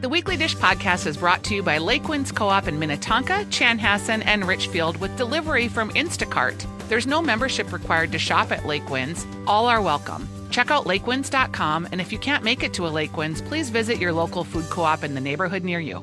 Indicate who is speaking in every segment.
Speaker 1: The Weekly Dish podcast is brought to you by Lakewinds Co op in Minnetonka, Chanhassen, and Richfield with delivery from Instacart. There's no membership required to shop at Lakewinds. All are welcome. Check out lakewinds.com, and if you can't make it to a Lakewinds, please visit your local food co op in the neighborhood near you.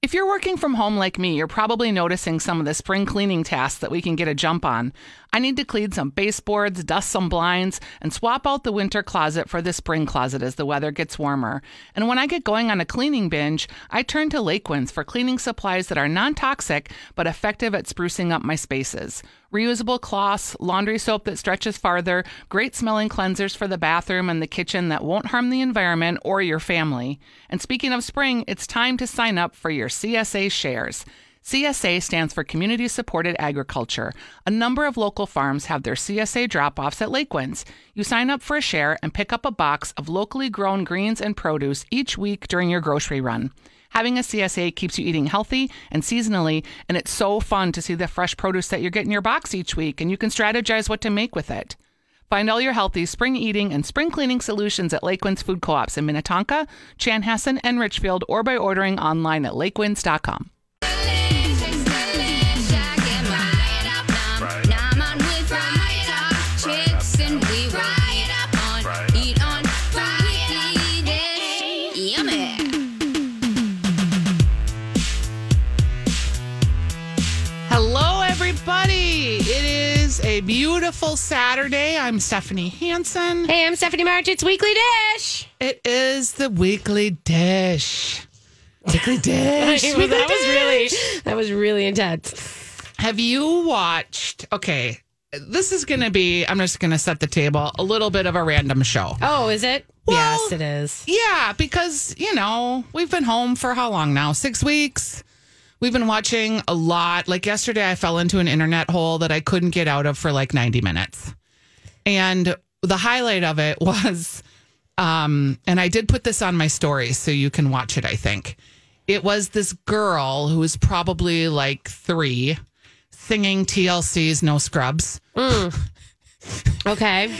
Speaker 1: If you're working from home like me, you're probably noticing some of the spring cleaning tasks that we can get a jump on. I need to clean some baseboards, dust some blinds, and swap out the winter closet for the spring closet as the weather gets warmer. And when I get going on a cleaning binge, I turn to Lakewinds for cleaning supplies that are non toxic but effective at sprucing up my spaces. Reusable cloths, laundry soap that stretches farther, great smelling cleansers for the bathroom and the kitchen that won't harm the environment or your family. And speaking of spring, it's time to sign up for your CSA shares. CSA stands for Community Supported Agriculture. A number of local farms have their CSA drop offs at Lakewinds. You sign up for a share and pick up a box of locally grown greens and produce each week during your grocery run. Having a CSA keeps you eating healthy and seasonally, and it's so fun to see the fresh produce that you get in your box each week, and you can strategize what to make with it. Find all your healthy spring eating and spring cleaning solutions at Lakewinds Food Co-ops in Minnetonka, Chanhassen, and Richfield, or by ordering online at lakewinds.com. a beautiful Saturday. I'm Stephanie Hansen.
Speaker 2: Hey, I'm Stephanie March. It's Weekly Dish.
Speaker 1: It is the weekly dish. Weekly dish.
Speaker 2: Well,
Speaker 1: weekly
Speaker 2: that was really that was really intense.
Speaker 1: Have you watched? Okay, this is going to be. I'm just going to set the table. A little bit of a random show.
Speaker 2: Oh, is it?
Speaker 1: Well-
Speaker 2: yes, it is.
Speaker 1: Yeah, because you know we've been home for how long now? Six weeks. We've been watching a lot. Like yesterday, I fell into an internet hole that I couldn't get out of for like 90 minutes. And the highlight of it was, um, and I did put this on my story so you can watch it, I think. It was this girl who was probably like three singing TLC's No Scrubs.
Speaker 2: Okay.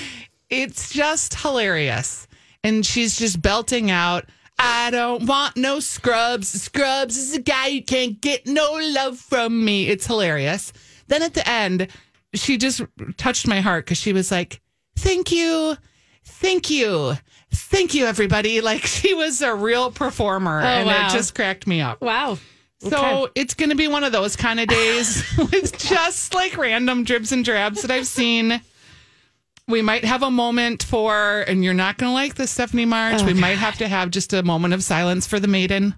Speaker 1: It's just hilarious. And she's just belting out, I don't want no scrubs. Scrubs is a guy who can't get no love from me. It's hilarious. Then at the end, she just touched my heart because she was like, Thank you. Thank you. Thank you, everybody. Like she was a real performer. Oh, and
Speaker 2: wow.
Speaker 1: it just cracked me up.
Speaker 2: Wow.
Speaker 1: So it's going to be one of those kind of days with just like random dribs and drabs that I've seen. We might have a moment for, and you're not going to like this, Stephanie March. we might have to have just a moment of silence for the maiden,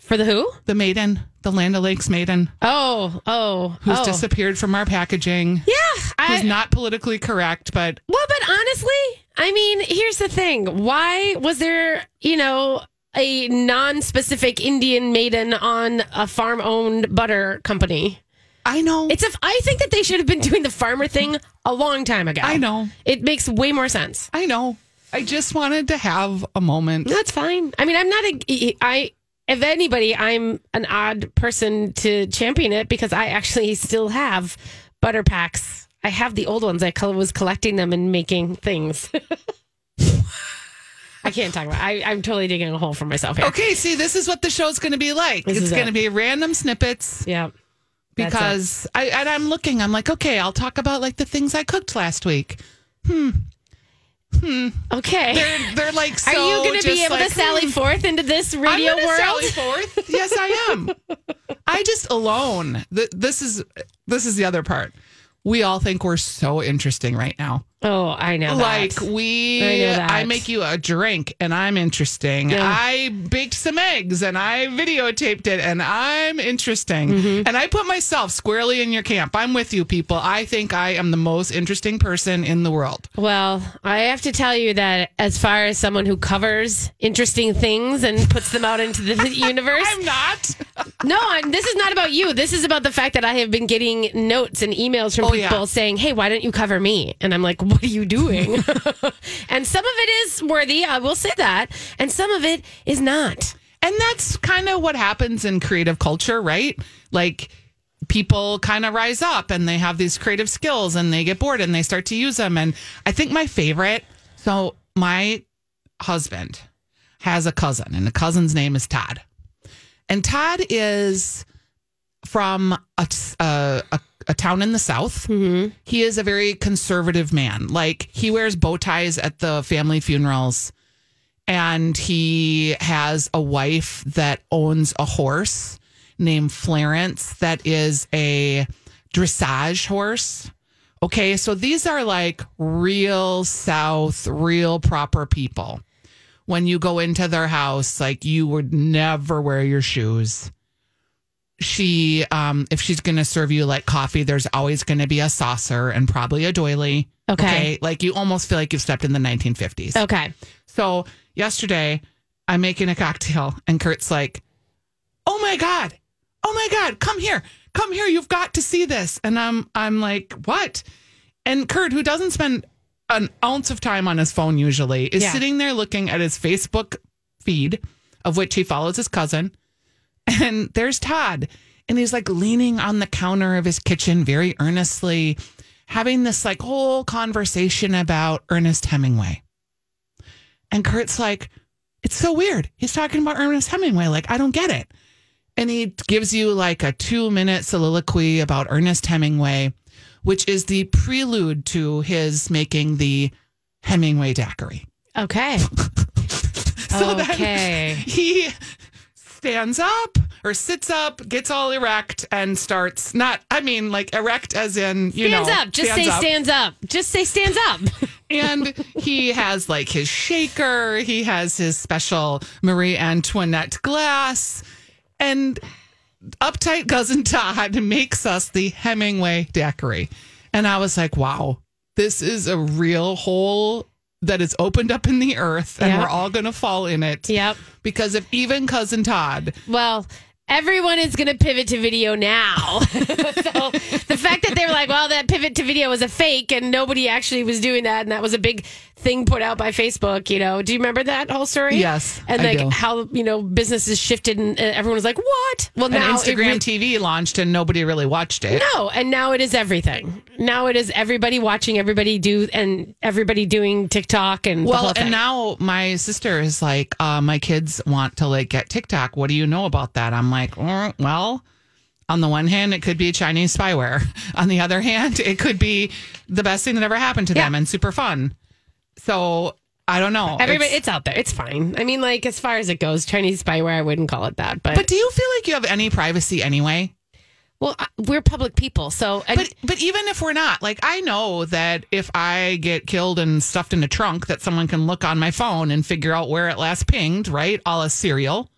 Speaker 2: For the who?
Speaker 1: the maiden, the Land O'Lakes maiden,
Speaker 2: Oh, oh,
Speaker 1: who's
Speaker 2: oh.
Speaker 1: disappeared from our packaging.
Speaker 2: yeah.
Speaker 1: Who's
Speaker 2: I,
Speaker 1: not politically correct, but
Speaker 2: well, but honestly, I mean, here's the thing. Why was there, you know, a non-specific Indian maiden on a farm-owned butter company?
Speaker 1: I know.
Speaker 2: It's a. I think that they should have been doing the farmer thing a long time ago.
Speaker 1: I know.
Speaker 2: It makes way more sense.
Speaker 1: I know. I just wanted to have a moment.
Speaker 2: That's fine. I mean, I'm not a. I if anybody, I'm an odd person to champion it because I actually still have butter packs. I have the old ones. I was collecting them and making things. I can't talk about. I, I'm totally digging a hole for myself here.
Speaker 1: Okay, see, this is what the show's going to be like.
Speaker 2: This
Speaker 1: it's going
Speaker 2: it.
Speaker 1: to be random snippets.
Speaker 2: Yeah.
Speaker 1: Because I and I'm looking. I'm like, okay, I'll talk about like the things I cooked last week. Hmm. Hmm.
Speaker 2: Okay.
Speaker 1: They're they're like, so
Speaker 2: Are you going to be able
Speaker 1: like,
Speaker 2: to sally
Speaker 1: hmm,
Speaker 2: forth into this
Speaker 1: I'm
Speaker 2: radio world?
Speaker 1: sally forth. Yes, I am. I just alone. Th- This is this is the other part. We all think we're so interesting right now.
Speaker 2: Oh, I know.
Speaker 1: Like
Speaker 2: that.
Speaker 1: we,
Speaker 2: I know.
Speaker 1: I make you a drink and I'm interesting.
Speaker 2: Yeah.
Speaker 1: I baked some eggs and I videotaped it and I'm interesting.
Speaker 2: Mm-hmm.
Speaker 1: And I put myself squarely in your camp. I'm with you, people. I think I am the most interesting person in the world.
Speaker 2: Well, I have to tell you that as far as someone who covers interesting things and puts them out into the universe,
Speaker 1: I'm not.
Speaker 2: no, I'm, this is not about you. This is about the fact that I have been getting notes and emails from
Speaker 1: Oh,
Speaker 2: people
Speaker 1: yeah.
Speaker 2: saying, "Hey, why don't you cover me?" And I'm like, "What are you doing?" and some of it is worthy. I will say that, and some of it is not.
Speaker 1: And that's kind of what happens in creative culture, right? Like people kind of rise up and they have these creative skills and they get bored and they start to use them. And I think my favorite, so my husband, has a cousin, and the cousin's name is Todd. And Todd is from a, a, a, a town in the South.
Speaker 2: Mm-hmm.
Speaker 1: He is a very conservative man. Like, he wears bow ties at the family funerals, and he has a wife that owns a horse named Florence that is a dressage horse. Okay, so these are like real South, real proper people. When you go into their house, like you would never wear your shoes. She, um, if she's gonna serve you like coffee, there's always gonna be a saucer and probably a doily.
Speaker 2: Okay.
Speaker 1: Like you almost feel like you've stepped in the 1950s.
Speaker 2: Okay.
Speaker 1: So yesterday, I'm making a cocktail, and Kurt's like, "Oh my god, oh my god, come here, come here, you've got to see this." And I'm I'm like, "What?" And Kurt, who doesn't spend an ounce of time on his phone usually, is
Speaker 2: Yeah.
Speaker 1: sitting there looking at his Facebook feed, of which he follows his cousin, and there's Todd, and he's like leaning on the counter of his kitchen very earnestly, having this like whole conversation about Ernest Hemingway. And Kurt's like, it's so weird. He's talking about Ernest Hemingway. Like, I don't get it. And he gives you like a two minute soliloquy about Ernest Hemingway, which is the prelude to his making the Hemingway daiquiri.
Speaker 2: Okay.
Speaker 1: So then
Speaker 2: okay.
Speaker 1: he stands up or sits up, gets all erect, and starts not, I mean, like erect as in, you know
Speaker 2: Stands
Speaker 1: know,
Speaker 2: up. Just
Speaker 1: stands
Speaker 2: say
Speaker 1: up.
Speaker 2: stands up. Just say stands up.
Speaker 1: and he has like his shaker, he has his special Marie Antoinette glass, and uptight cousin Todd makes us the Hemingway daiquiri. And I was like, wow, this is a real hole that is opened up in the earth, and
Speaker 2: Yeah.
Speaker 1: we're all going to fall in it.
Speaker 2: Yep.
Speaker 1: Because if even cousin Todd
Speaker 2: Well, everyone is going to pivot to video now. so the fact that they were like, well, that pivot to video was a fake and nobody actually was doing that. And that was a big thing put out by Facebook. You know, do you remember that whole story?
Speaker 1: Yes,
Speaker 2: And like how, you know, businesses shifted and uh, everyone was like, what? Well,
Speaker 1: and
Speaker 2: now it
Speaker 1: Instagram
Speaker 2: re-
Speaker 1: TV launched and nobody really watched it.
Speaker 2: No, and now it is everything. Now it is everybody watching everybody do and everybody doing TikTok and the
Speaker 1: Well,
Speaker 2: whole thing.
Speaker 1: and now my sister is like, uh, my kids want to like get TikTok. What do you know about that? I'm like, "Mm, well, on the one hand, it could be Chinese spyware. On the other hand, it could be the best thing that ever happened to them and super fun. So I don't know.
Speaker 2: everybody,
Speaker 1: It's-
Speaker 2: it's, out there. It's fine. I mean, like as far as it goes, Chinese spyware, I wouldn't call it that. But,
Speaker 1: but do you feel like you have any privacy anyway?
Speaker 2: well, we're public people, so and,
Speaker 1: But but even if we're not, like I know that if I get killed and stuffed in a trunk, that someone can look on my phone and figure out where it last pinged, right? All a serial,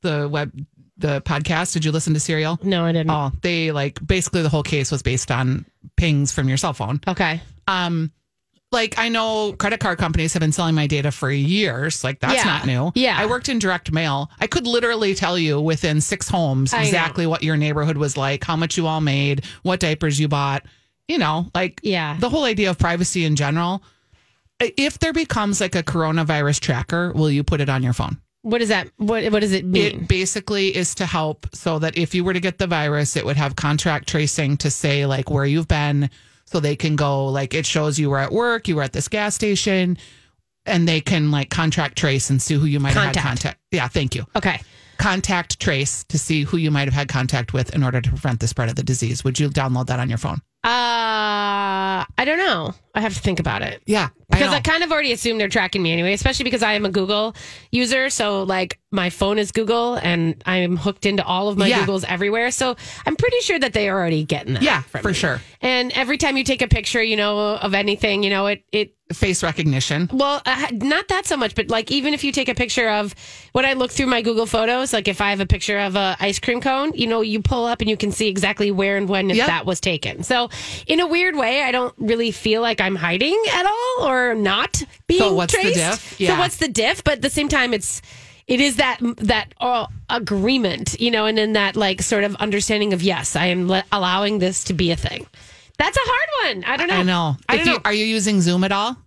Speaker 1: the web, the podcast. Did you listen to Serial?
Speaker 2: no, I didn't.
Speaker 1: Oh, they like basically the whole case was based on pings from your cell phone.
Speaker 2: Okay.
Speaker 1: Um, like I know credit card companies have been selling my data for years. Like that's
Speaker 2: Yeah.
Speaker 1: not new.
Speaker 2: Yeah.
Speaker 1: I worked in direct mail. I could literally tell you within six homes
Speaker 2: I know.
Speaker 1: exactly what your neighborhood was like, how much you all made, what diapers you bought. You know, like
Speaker 2: Yeah.
Speaker 1: the whole idea of privacy in general. If there becomes like a coronavirus tracker, will you put it on your phone?
Speaker 2: What does that? What What does it mean?
Speaker 1: It basically is to help so that if you were to get the virus, it would have contract tracing to say like where you've been so they can go like it shows you were at work, you were at this gas station, and they can like contract trace and see who you might have had
Speaker 2: Contact.
Speaker 1: contact. Yeah, thank you.
Speaker 2: okay.
Speaker 1: Contact trace to see who you might have had contact with in order to prevent the spread of the disease. Would you download that on your phone?
Speaker 2: Uh, I don't know. I have to think about it.
Speaker 1: Yeah,
Speaker 2: Because
Speaker 1: know.
Speaker 2: I, kind of already assume they're tracking me anyway, especially because I am a Google user. So, like, my phone is Google and I'm hooked into all of my
Speaker 1: Yeah.
Speaker 2: Googles everywhere. So, I'm pretty sure that they are already getting that.
Speaker 1: Yeah, for
Speaker 2: me.
Speaker 1: sure.
Speaker 2: And every time you take a picture, you know, of anything, you know, it, it,
Speaker 1: face recognition.
Speaker 2: well, uh, not that so much, but like even if you take a picture of when I look through my Google Photos, like if I have a picture of a ice cream cone, you know, you pull up and you can see exactly where and when
Speaker 1: Yep.
Speaker 2: that was taken. So, in a weird way, I don't really feel like I'm hiding at all or not being
Speaker 1: So what's the diff? Yeah.
Speaker 2: So what's the diff? But at the same time, it's it is that that uh, agreement, you know, and then that like sort of understanding of yes, I am le- allowing this to be a thing. That's a hard one. I don't know.
Speaker 1: I know.
Speaker 2: I
Speaker 1: if you
Speaker 2: know.
Speaker 1: are you using Zoom at all?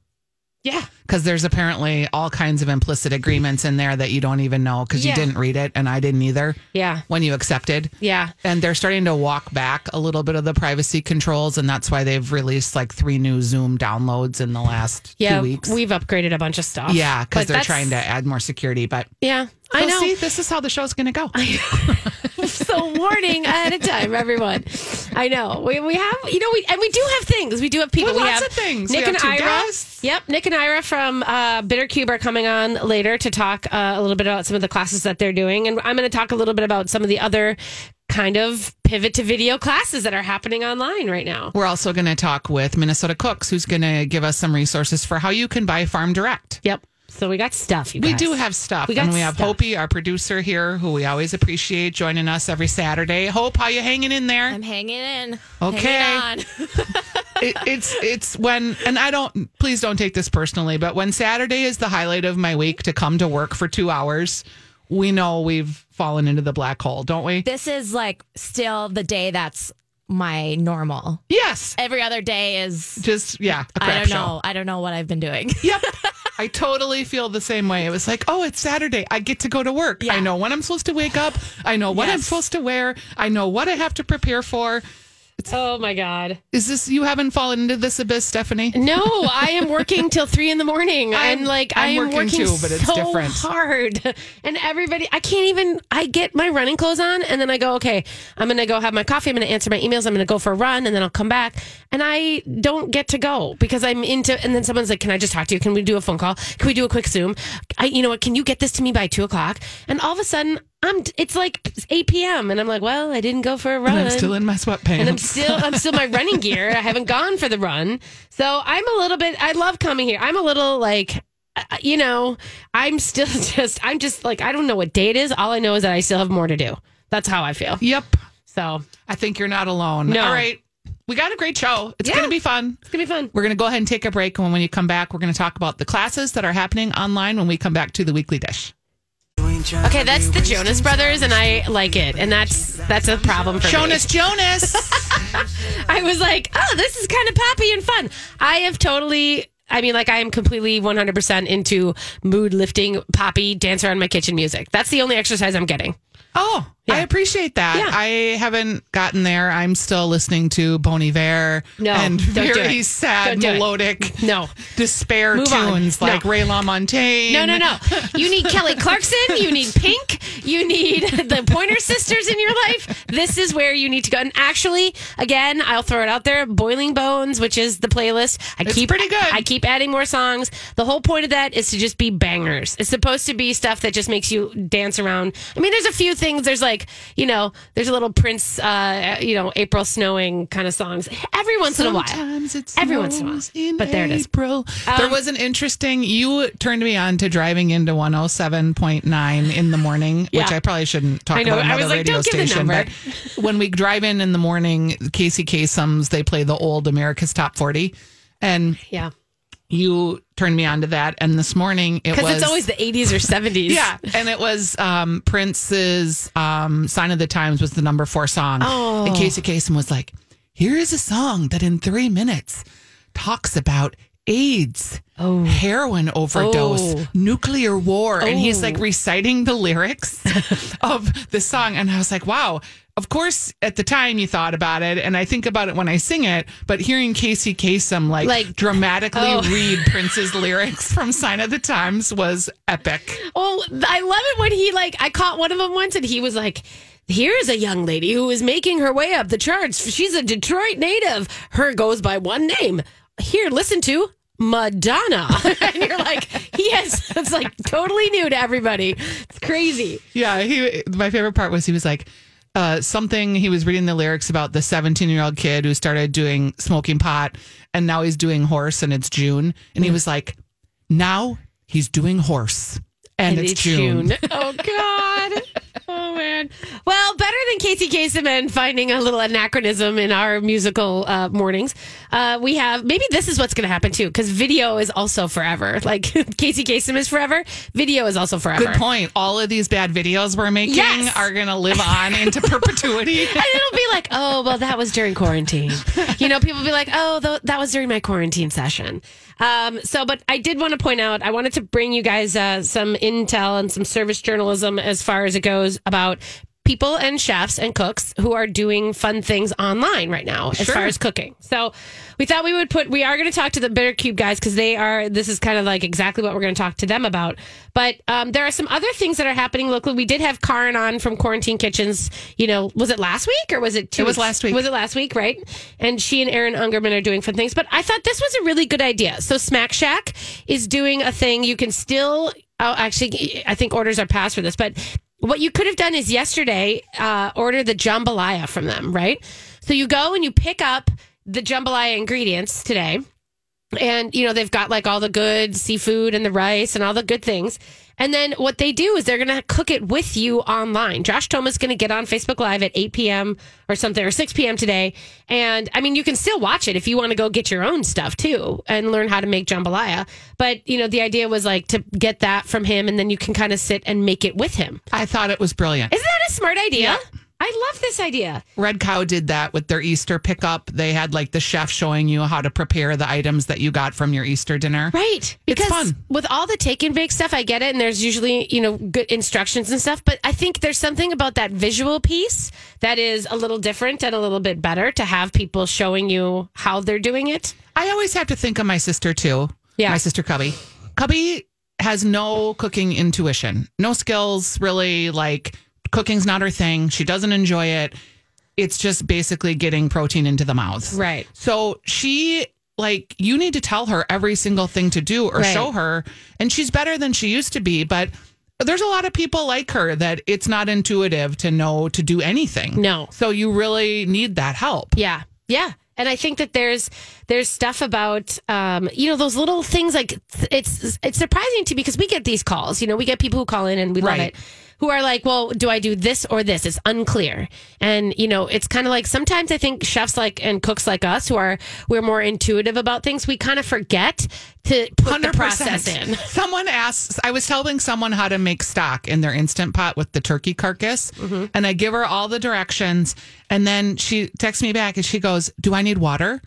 Speaker 2: Yeah.
Speaker 1: Because there's apparently all kinds of implicit agreements in there that you don't even know because
Speaker 2: Yeah.
Speaker 1: you didn't read it and I didn't either
Speaker 2: Yeah.
Speaker 1: when you accepted.
Speaker 2: Yeah.
Speaker 1: And they're starting to walk back a little bit of the privacy controls, and that's why they've released like three new Zoom downloads in the last
Speaker 2: Yeah.
Speaker 1: two weeks.
Speaker 2: We've upgraded a bunch of stuff.
Speaker 1: yeah, because they're
Speaker 2: that's-
Speaker 1: trying to add more security. But
Speaker 2: Yeah. I know.
Speaker 1: See, this is how the show's going to go.
Speaker 2: so warning ahead of time, everyone. I know we, we have you know we and we do have things. We do have people.
Speaker 1: We have things.
Speaker 2: Nick
Speaker 1: We
Speaker 2: and Ira.
Speaker 1: guests.
Speaker 2: Yep, Nick and Ira from uh, Bittercube are coming on later to talk uh, a little bit about some of the classes that they're doing, and I'm going to talk a little bit about some of the other kind of pivot to video classes that are happening online right now.
Speaker 1: We're also going to talk with Minnesota Cooks, who's going to give us some resources for how you can buy farm direct.
Speaker 2: Yep. So we got stuff. You
Speaker 1: We
Speaker 2: guys.
Speaker 1: do have stuff.
Speaker 2: We got
Speaker 1: and we have
Speaker 2: stuff.
Speaker 1: Hopi, our producer here, who we always appreciate joining us every Saturday. Hope, how you hanging in there?
Speaker 3: I'm hanging in.
Speaker 1: Okay.
Speaker 3: Hanging on.
Speaker 1: it, it's it's when and I don't please don't take this personally, but when Saturday is the highlight of my week to come to work for two hours, we know we've fallen into the black hole, don't we?
Speaker 3: This is like still the day that's my normal.
Speaker 1: Yes.
Speaker 3: Every other day is
Speaker 1: Just yeah, a crap
Speaker 3: I don't
Speaker 1: show.
Speaker 3: know. I don't know what I've been doing.
Speaker 1: Yep. I totally feel the same way. It was like, oh, it's Saturday. I get to go to work.
Speaker 3: Yeah.
Speaker 1: I know when I'm supposed to wake up. I know what I'm supposed to wear. I know what I have to prepare for.
Speaker 2: Oh my god.
Speaker 1: Is this you haven't fallen into this abyss, Stephanie?
Speaker 2: No, I am working till three in the morning.
Speaker 1: I'm-
Speaker 2: like,
Speaker 1: I'm
Speaker 2: I am
Speaker 1: working
Speaker 2: working,
Speaker 1: too, but it's
Speaker 2: so
Speaker 1: different.
Speaker 2: hard. And everybody, I can't even. I get my running clothes on, and then I go, okay, I'm gonna go have my coffee. I'm gonna answer my emails. I'm gonna go for a run, and then I'll come back. And I don't get to go because I'm into. And then someone's like, "Can I just talk to you? Can we do a phone call? Can we do a quick Zoom? I, you know what? Can you get this to me by two o'clock?" And all of a sudden, I'm. It's like 8 p.m. and I'm like, "Well, I didn't go for a run."
Speaker 1: And I'm still in my sweatpants.
Speaker 2: and I'm still I'm still my running gear. I haven't gone for the run, so I'm a little bit. I love coming here. I'm a little like. uh, You know, I'm still just, I'm just like, I don't know what day it is. All I know is that I still have more to do. That's how I feel.
Speaker 1: Yep.
Speaker 2: So
Speaker 1: I think you're not alone.
Speaker 2: No.
Speaker 1: All right. We got a great show. It's
Speaker 2: Yeah.
Speaker 1: going to be fun.
Speaker 2: it's going to be fun.
Speaker 1: We're going to go ahead and take a break. And when you come back, we're going to talk about the classes that are happening online when we come back to the weekly dish.
Speaker 2: Okay, that's the Jonas Brothers, and I like it. And that's, that's a problem for me.
Speaker 1: Jonas Jonas.
Speaker 2: I was like, oh, this is kind of poppy and fun. I have totally. I mean, like, I am completely 100% into mood lifting, poppy, dance around my kitchen music. That's the only exercise I'm getting.
Speaker 1: oh, I appreciate that.
Speaker 2: Yeah.
Speaker 1: I haven't gotten there. I'm still listening to Bon Iver
Speaker 2: No,
Speaker 1: and very sad,
Speaker 2: Don't
Speaker 1: melodic
Speaker 2: No.
Speaker 1: despair
Speaker 2: Move on.
Speaker 1: tunes
Speaker 2: No.
Speaker 1: like Ray LaMontagne.
Speaker 2: No, no, no. You need Kelly Clarkson. You need Pink. You need the Pointer Sisters in your life. This is where you need to go. And actually, again, I'll throw it out there. Boiling Bones, which is the playlist. I
Speaker 1: It's
Speaker 2: keep
Speaker 1: pretty good.
Speaker 2: I keep adding more songs. The whole point of that is to just be bangers. It's supposed to be stuff that just makes you dance around. I mean, there's a few things. There's like, you know, there's a little Prince, uh, you know, April snowing kind of songs every once in a while.
Speaker 1: It's
Speaker 2: Every once in a while. But there it is.
Speaker 1: April. there
Speaker 2: Um,
Speaker 1: was an interesting. You turned me on to driving into 107.9 in the morning, which I probably shouldn't talk
Speaker 2: I know.
Speaker 1: about
Speaker 2: I
Speaker 1: another
Speaker 2: was like,
Speaker 1: radio
Speaker 2: don't give the
Speaker 1: station.
Speaker 2: number.
Speaker 1: But when we drive in in the morning, Casey Kasem's they play the old America's Top 40, and
Speaker 2: Yeah.
Speaker 1: You turned me on to that. And this morning it was
Speaker 2: Because it's always the 80s or 70s.
Speaker 1: yeah, and it was um, Prince's um, "Sign of the Times" was the number four song.
Speaker 2: Oh.
Speaker 1: And Casey Kasem was like, "Here is a song that in three minutes talks about AIDS, oh. heroin overdose,
Speaker 2: Oh.
Speaker 1: nuclear war," and he's
Speaker 2: Oh.
Speaker 1: like reciting the lyrics of the song, and I was like, "Wow." Of course, at the time you thought about it, and I think about it when I sing it. But hearing Casey Kasem like,
Speaker 2: Like-
Speaker 1: dramatically
Speaker 2: Oh.
Speaker 1: read Prince's lyrics from "Sign of the Times" was epic.
Speaker 2: Oh, I love it when he like I caught one of them once and he was like, "Here's a young lady who is making her way up the charts. She's a Detroit native. Her goes by one name. Here, listen to Madonna." and you're like, "He has it's like totally new to everybody. It's crazy."
Speaker 1: Yeah, he. My favorite part was he was like uh, something. He was reading the lyrics about the 17 year old kid who started doing smoking pot, and now he's doing horse, and it's June, and he was like, now he's doing horse, and, it's, June.
Speaker 2: Oh God. Oh man. Well, better than Casey Kasem and finding a little anachronism in our musical uh, mornings, uh, we have maybe this is what's going to happen too because video is also forever. Like Casey Kasem is forever, video is also forever.
Speaker 1: Good point. All of these bad videos we're making
Speaker 2: Yes.
Speaker 1: are going to live on into perpetuity.
Speaker 2: And it'll be like, oh, well, that was during quarantine. You know, people will be like, oh, th- that was during my quarantine session. Um, so, but I did want to point out, I wanted to bring you guys uh, some intel and some service journalism as far as it goes about people and chefs and cooks who are doing fun things online right now as far as cooking. So we thought we would put, we are going to talk to the Bittercube guys because they are, this is kind of like exactly what we're going to talk to them about. But um, there are some other things that are happening locally. We did have Karen on from Quarantine Kitchens, you know, was it last week or was it two
Speaker 1: It was last week.
Speaker 2: Was it last week, right? And she and Aaron Ungerman are doing fun things. But I thought this was a really good idea. So Smack Shack is doing a thing. You can still, oh, actually, I think orders are passed for this, but what you could have done is yesterday uh, order the jambalaya from them, right? So you go and you pick up the jambalaya ingredients today and you know they've got like all the good seafood and the rice and all the good things and then what they do is they're going to cook it with you online. Josh thomas is going to get on facebook live at 8 p.m or something or 6 p.m today. And i mean you can still watch it if you want to go get your own stuff too and learn how to make jambalaya. But you know the idea was like to get that from him and then you can kind of sit and make it with him.
Speaker 1: I thought it was brilliant.
Speaker 2: isn't that a smart idea?
Speaker 1: Yeah.
Speaker 2: I love this idea
Speaker 1: Red Cow did that with their Easter pickup. They had like the chef showing you how to prepare the items that you got from your Easter dinner.
Speaker 2: Right.
Speaker 1: It's
Speaker 2: Because
Speaker 1: fun.
Speaker 2: with all the take and bake stuff, I get it. And there's usually, you know, good instructions and stuff. But I think there's something about that visual piece that is a little different and a little bit better to have people showing you how they're doing it.
Speaker 1: I always have to think of my sister too.
Speaker 2: Yeah.
Speaker 1: My sister Cubby. Cubby has no cooking intuition, no skills really. Like cooking's not her thing. She doesn't enjoy it. It's just basically getting protein into the mouth.
Speaker 2: Right.
Speaker 1: So she like you need to tell her every single thing to do or
Speaker 2: Right.
Speaker 1: show her and she's better than she used to be, but there's a lot of people like her that it's not intuitive to know to do anything.
Speaker 2: No.
Speaker 1: So you really need that help.
Speaker 2: Yeah. Yeah. And I think that there's there's stuff about um, you know those little things like it's it's surprising to me because we get these calls you know we get people who call in and we love it who are like well do I do this or this it's unclear and you know it's kind of like sometimes I think chefs like and cooks like us who are we're more intuitive about things we kind of forget to put the process in
Speaker 1: Someone asks, I was telling someone how to make stock in their instant pot with the turkey carcass,
Speaker 2: Mm-hmm.
Speaker 1: and I give her all the directions, and then she texts me back and she goes, "Do I need water?"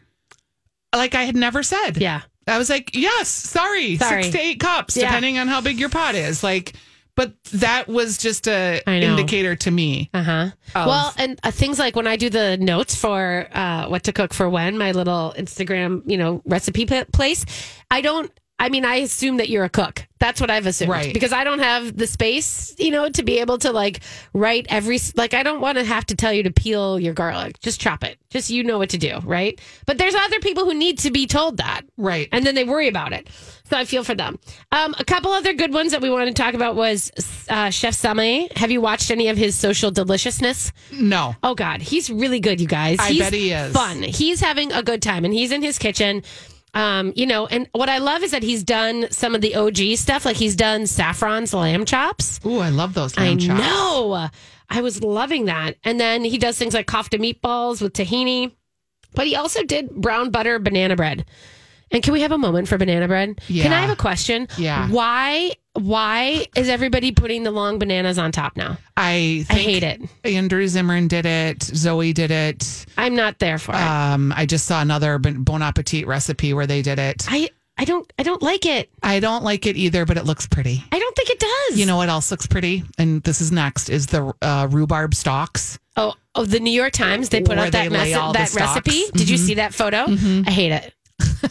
Speaker 1: Like I had never said.
Speaker 2: yeah
Speaker 1: I was like, "Yes, sorry,
Speaker 2: Sorry.
Speaker 1: six to eight cups,
Speaker 2: Yeah.
Speaker 1: depending on how big your pot is." Like, but that was just a indicator to me.
Speaker 2: Uh huh. Well, and uh, things like when I do the notes for uh, what to cook for when, my little Instagram, you know, recipe p- place, I don't. I mean, I assume that you're a cook. That's what I've assumed,
Speaker 1: Right.
Speaker 2: Because I don't have the space, you know, to be able to like write every. Like, I don't want to have to tell you to peel your garlic. Just chop it. Just you know what to do, right? But there's other people who need to be told that,
Speaker 1: Right.
Speaker 2: and then they worry about it. So I feel for them. Um, a couple other good ones that we wanted to talk about was uh, Chef Sameh. Have you watched any of his social deliciousness?
Speaker 1: No.
Speaker 2: Oh God, he's really good, you guys.
Speaker 1: I
Speaker 2: he's
Speaker 1: bet he is.
Speaker 2: Fun. He's having a good time, and he's in his kitchen. Um, you know, and what I love is that he's done some of the OG stuff, like he's done Saffron's lamb chops.
Speaker 1: Ooh, I love those
Speaker 2: I
Speaker 1: lamb chops.
Speaker 2: know. I was loving that. And then he does things like kofta meatballs with tahini, but he also did brown butter banana bread. And can we have a moment for banana bread? Yeah. Can I have a question?
Speaker 1: Yeah.
Speaker 2: Why? Why is everybody putting the long bananas on top now?
Speaker 1: I
Speaker 2: I hate it.
Speaker 1: Andrew Zimmern did it. Zoe did it.
Speaker 2: I'm not there for it.
Speaker 1: Um, I just saw another Bon Appetit recipe where they did it.
Speaker 2: I I don't I don't like it.
Speaker 1: I don't like it either, but it looks pretty.
Speaker 2: I don't think it does.
Speaker 1: You know what else looks pretty? And this is next is the uh, rhubarb stalks.
Speaker 2: Oh, oh, the New York Times they put
Speaker 1: Where
Speaker 2: out that
Speaker 1: they lay
Speaker 2: mess-
Speaker 1: all the
Speaker 2: that
Speaker 1: stocks.
Speaker 2: recipe. Did you see that photo? I hate it.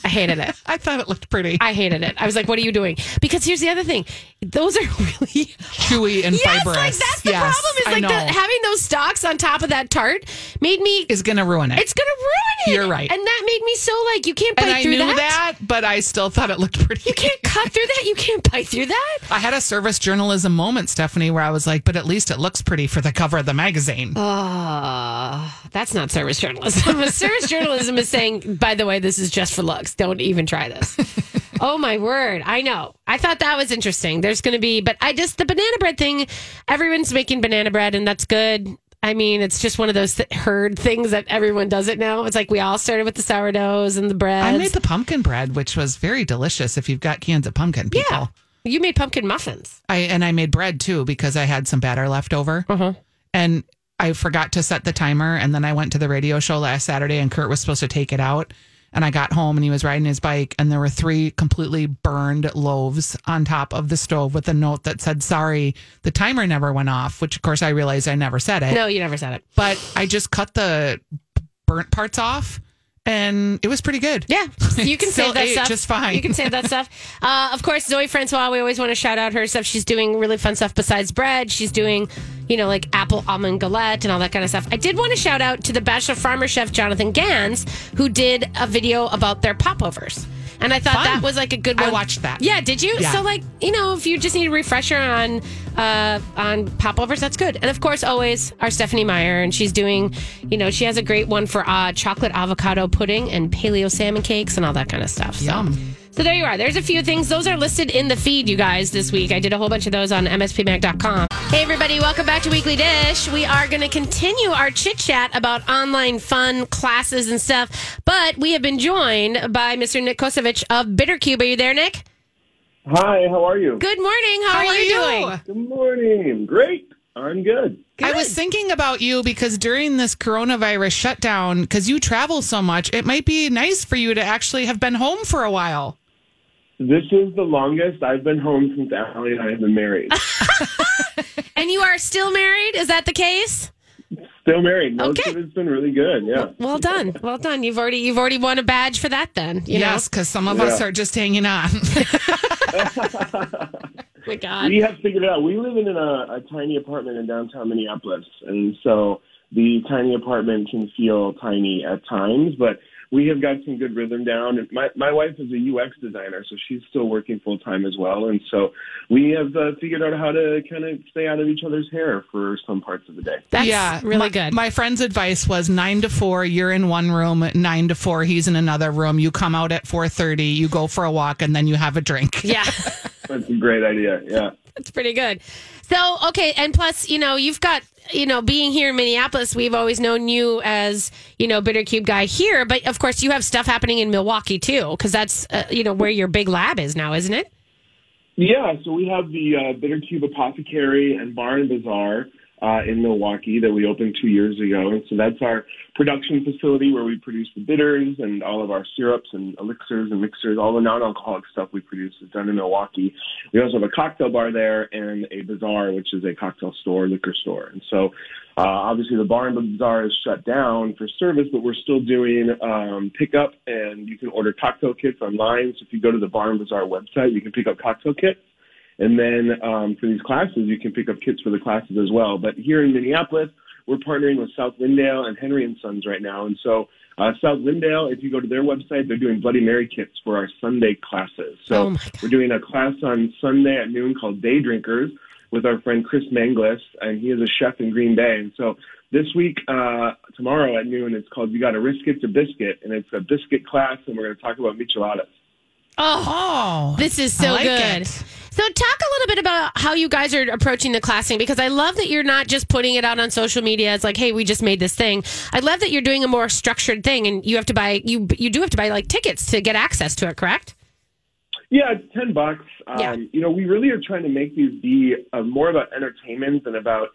Speaker 2: I hated it.
Speaker 1: I thought it looked pretty.
Speaker 2: I hated it. I was like, "What are you doing?" Because here's the other thing; those are really
Speaker 1: Chewy and
Speaker 2: yes.
Speaker 1: fibrous.
Speaker 2: Like that's the
Speaker 1: Yes,
Speaker 2: problem. Is
Speaker 1: I
Speaker 2: like the, having those stalks on top of that tart made me.
Speaker 1: is going to ruin it.
Speaker 2: It's gonna ruin it.
Speaker 1: You're right.
Speaker 2: and that made me so like you can't bite
Speaker 1: and I
Speaker 2: through
Speaker 1: knew that.
Speaker 2: that.
Speaker 1: but I still thought it looked pretty.
Speaker 2: You can't cut through that. You can't bite through that.
Speaker 1: I had a service journalism moment, Stephanie, where I was like, but at least it looks pretty for the cover of the magazine.
Speaker 2: Uh, that's not service journalism. service journalism is saying, by the way, this is just for looks. Don't even try this. oh my word. I know. I thought that was interesting. There's going to be, but I just, the banana bread thing, everyone's making banana bread and that's good. I mean, it's just one of those th- herd things that everyone does it now. It's like we all started with the sourdoughs and the bread.
Speaker 1: I made the pumpkin bread, which was very delicious. If you've got cans of pumpkin, people.
Speaker 2: yeah. You made pumpkin muffins.
Speaker 1: I and I made bread too because I had some batter left over,
Speaker 2: Uh-huh.
Speaker 1: and I forgot to set the timer. And then I went to the radio show last Saturday, and Kurt was supposed to take it out. And I got home, and he was riding his bike, and there were three completely burned loaves on top of the stove with a note that said, "Sorry, the timer never went off." Which, of course, I realized I never said it.
Speaker 2: No, you never said it.
Speaker 1: but I just cut the burnt parts off, and it was pretty good.
Speaker 2: Yeah, you can save that stuff.
Speaker 1: just fine.
Speaker 2: You can save that stuff. Uh, of course, Zoe Francois. We always want to shout out her stuff. She's doing really fun stuff besides bread. She's doing, you know, like apple almond galette and all that kind of stuff. I did want to shout out to the Bachelor Farmer chef Jonathan Gans, who did a video about their popovers. And I thought
Speaker 1: Fun.
Speaker 2: that was like a good
Speaker 1: I
Speaker 2: one.
Speaker 1: watched that.
Speaker 2: Yeah, did you?
Speaker 1: Yeah.
Speaker 2: So like, you know, if you just need a refresher on uh on popovers, that's good. And of course, always our Stephanie Meyer, and she's doing, you know, she has a great one for uh chocolate avocado pudding and paleo salmon cakes and all that kind of stuff. So-
Speaker 1: Yum.
Speaker 2: So there you are. There's a few things. Those are listed in the feed, you guys, this week. I did a whole bunch of those on MSPMag.com. Hey, everybody. Welcome back to Weekly Dish. We are going to continue our chit chat about online fun classes and stuff. But we have been joined by Mr. Nick Kosevich of Bittercube. Are you there, Nick?
Speaker 4: Hi, how are you?
Speaker 2: Good morning. How,
Speaker 1: How
Speaker 2: are, you, doing?
Speaker 4: Good morning. Great. I'm good.
Speaker 1: I was thinking about you because during this coronavirus shutdown, because you travel so much, it might be nice for you to actually have been home for a while.
Speaker 4: This is the longest I've been home since Allie and I have been married.
Speaker 2: And you are still married? Is that the case?
Speaker 4: Still married. Most
Speaker 2: Okay.
Speaker 4: it's been really good. Yeah.
Speaker 2: Well done. Well done. You've already you've already won a badge for that then. You
Speaker 1: yes, because some of us are just hanging on.
Speaker 2: my God.
Speaker 4: We have figured it out. We live in a, a tiny apartment in downtown Minneapolis, and so the tiny apartment can feel tiny at times, but we have got some good rhythm down. And my my wife is a UX designer, so she's still working full time as well, and so we have uh, figured out how to kind of stay out of each other's hair for some parts of the day.
Speaker 2: That's
Speaker 1: yeah,
Speaker 2: really
Speaker 1: my,
Speaker 2: good.
Speaker 1: My friend's advice was nine to four. You're in one room. Nine to four, he's in another room. You come out at four thirty. You go for a walk, and then you have a drink.
Speaker 2: yeah.
Speaker 4: That's a great idea. Yeah.
Speaker 2: That's pretty good. So, okay, and plus, you know, you've got, you know, being here in Minneapolis, we've always known you as, you know, Bittercube guy here, but of course, you have stuff happening in Milwaukee too, because that's, uh, you know, where your big lab is now, isn't it?
Speaker 4: Yeah, so we have the uh, Bittercube Apothecary and Bar and Bazaar uh, in Milwaukee that we opened two years ago. And so that's our production facility where we produce the bitters and all of our syrups and elixirs and mixers. All the non-alcoholic stuff we produce is done in Milwaukee. We also have a cocktail bar there and a bazaar, which is a cocktail store, liquor store. And so uh, obviously the bar and bazaar is shut down for service, but we're still doing um, pickup and you can order cocktail kits online. So if you go to the bar and bazaar website, you can pick up cocktail kits. And then um, for these classes, you can pick up kits for the classes as well. But here in Minneapolis, we're partnering with South Lyndale and Henry and Sons right now. And so uh, South Lyndale, if you go to their website, they're doing Bloody Mary kits for our Sunday classes. So
Speaker 2: Oh,
Speaker 4: we're doing a class on Sunday at noon called Day Drinkers with our friend Chris Manglis, and he is a chef in Green Bay. And so this week, uh, tomorrow at noon, it's called You Got to Risk It to Biscuit, and it's a biscuit class, and we're going to talk about micheladas.
Speaker 1: Oh,
Speaker 2: This is so
Speaker 1: like
Speaker 2: good.
Speaker 1: it.
Speaker 2: So, talk a little bit about how you guys are approaching the classing because I love that you're not just putting it out on social media. It's like, hey, we just made this thing. I love that you're doing a more structured thing, and you have to buy you you do have to buy like tickets to get access to it. Correct?
Speaker 4: Yeah, it's ten bucks. Um,
Speaker 2: Yeah.
Speaker 4: You know, we really are trying to make these be uh, more about entertainment than about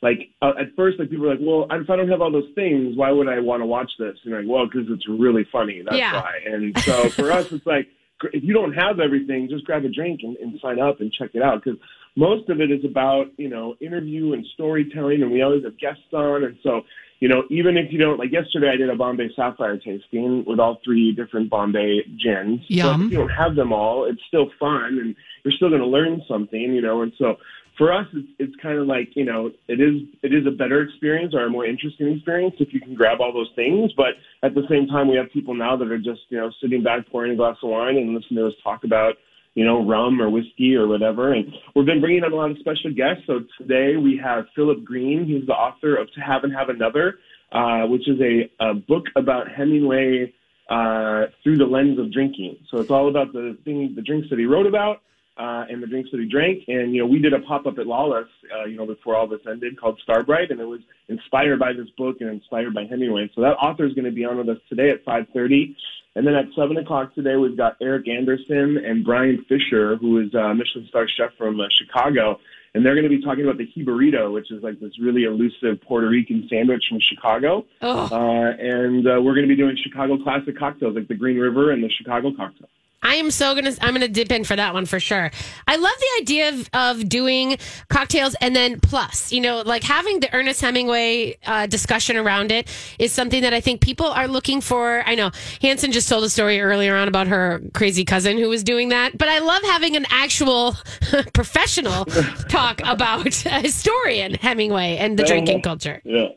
Speaker 4: like. Uh, at first, like people are like, "Well, if I don't have all those things, why would I want to watch this?" And you're like, "Well, because it's really funny. That's
Speaker 2: Yeah.
Speaker 4: why." And so for us, it's like gr- if you don't have everything, just grab a drink and, and sign up and check it out because most of it is about you know interview and storytelling, and we always have guests on, and so you know, even if you don't, like yesterday, I did a Bombay Sapphire tasting with all three different Bombay gins.
Speaker 1: Yum.
Speaker 4: if you don't have them all, it's still fun and you're still going to learn something, you know. And so for us, it's, it's kind of like, you know, it is, it is a better experience or a more interesting experience if you can grab all those things. But at the same time, we have people now that are just, you know, sitting back, pouring a glass of wine and listening to us talk about, you know, rum or whiskey or whatever. And we've been bringing on a lot of special guests. So today we have Philip Greene. He's the author of To Have and Have Another, uh, which is a, a book about Hemingway uh, through the lens of drinking. So it's all about the thing, the drinks that he wrote about, uh, and the drinks that he drank. And you know, we did a pop up at Lawless, uh, you know, before all this ended, called Starbright, and it was inspired by this book and inspired by Hemingway. So that author is going to be on with us today at 5:30. And then at seven o'clock today, we've got Eric Anderson and Brian Fisher, who is a Michelin star chef from uh, Chicago, and they're going to be talking about the Jibarito, which is like this really elusive Puerto Rican sandwich from Chicago.
Speaker 2: Oh.
Speaker 4: Uh, and uh, we're going to be doing Chicago classic cocktails like the Green River and the Chicago cocktail.
Speaker 2: I am so gonna I'm gonna dip in for that one for sure. I love the idea of, of doing cocktails and then plus, you know, like having the Ernest Hemingway uh, discussion around it is something that I think people are looking for. I know Hanson just told a story earlier on about her crazy cousin who was doing that, but I love having an actual professional talk about a historian Hemingway and the drinking culture.
Speaker 4: Yeah.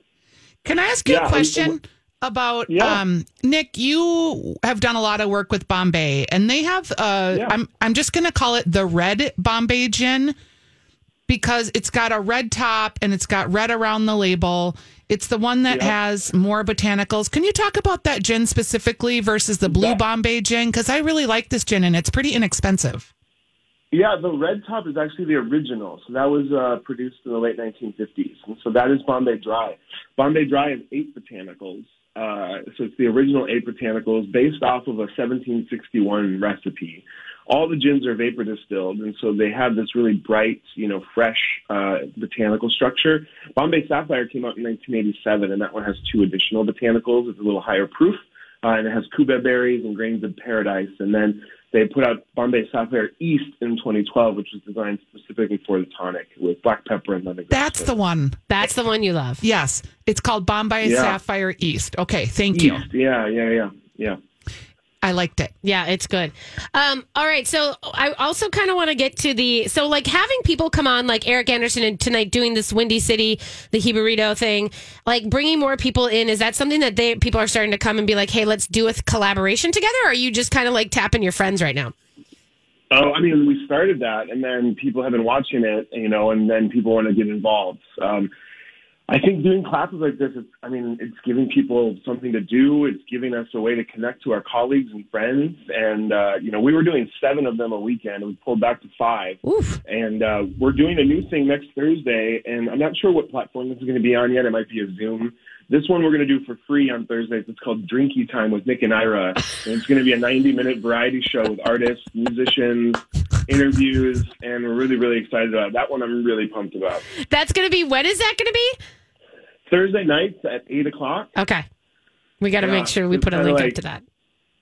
Speaker 1: Can I ask you
Speaker 4: Yeah,
Speaker 1: a
Speaker 4: and-
Speaker 1: question about
Speaker 4: Yeah.
Speaker 1: um, Nick? You have done a lot of work with Bombay, and they have. Uh,
Speaker 4: Yeah.
Speaker 1: I'm I'm just going to call it the red Bombay gin because it's got a red top and it's got red around the label. It's the one that
Speaker 4: Yeah.
Speaker 1: has more botanicals. Can you talk about that gin specifically versus the blue. Bombay gin? Because I really like this gin and it's pretty inexpensive.
Speaker 4: Yeah, the red top is actually the original. So that was uh, produced in the late 1950s. And so that is Bombay Dry. Bombay Dry is eight botanicals. Uh, so it's the original eight botanicals based off of a 1761 recipe. All the gins are vapor distilled, and so they have this really bright, you know, fresh uh, botanical structure. Bombay Sapphire came out in 1987, and that one has two additional botanicals. It's a little higher proof, uh, and it has cubeb berries and grains of paradise. And then they put out Bombay Sapphire East in 2012, which was designed specifically for the tonic with black pepper and lemongrass.
Speaker 1: That's the one.
Speaker 2: That's the one you love.
Speaker 1: Yes, it's called Bombay
Speaker 4: Yeah.
Speaker 1: Sapphire East. Okay, thank you.
Speaker 4: Yeah, yeah, yeah, yeah.
Speaker 1: I liked it.
Speaker 2: Yeah, it's good. Um, all right, so I also kind of want to get to the so like having people come on like Eric Anderson and tonight doing this Windy City, the Jibarito thing, like bringing more people in. Is that something that they people are starting to come and be like, hey, let's do a collaboration together? Or are you just kind of like tapping your friends right now?
Speaker 4: Oh, I mean, we started that, and then people have been watching it, you know, and then people want to get involved. Um, I think doing classes like this, it's, I mean, it's giving people something to do. It's giving us a way to connect to our colleagues and friends. And, uh, you know, we were doing seven of them a weekend. We pulled back to five.
Speaker 2: Oof.
Speaker 4: And uh, we're doing a new thing next Thursday, and I'm not sure what platform this is going to be on yet. It might be a Zoom. This one we're going to do for free on Thursdays. It's called Drinky Time with Nick and Ira, and it's going to be a 90 minute variety show with artists, musicians, interviews, and we're really, really excited about it. that one. I'm really pumped about.
Speaker 2: That's gonna be when is that gonna be?
Speaker 4: Thursday nights at eight o'clock.
Speaker 2: Okay, we got to
Speaker 4: Yeah,
Speaker 2: make sure we put a link up to that.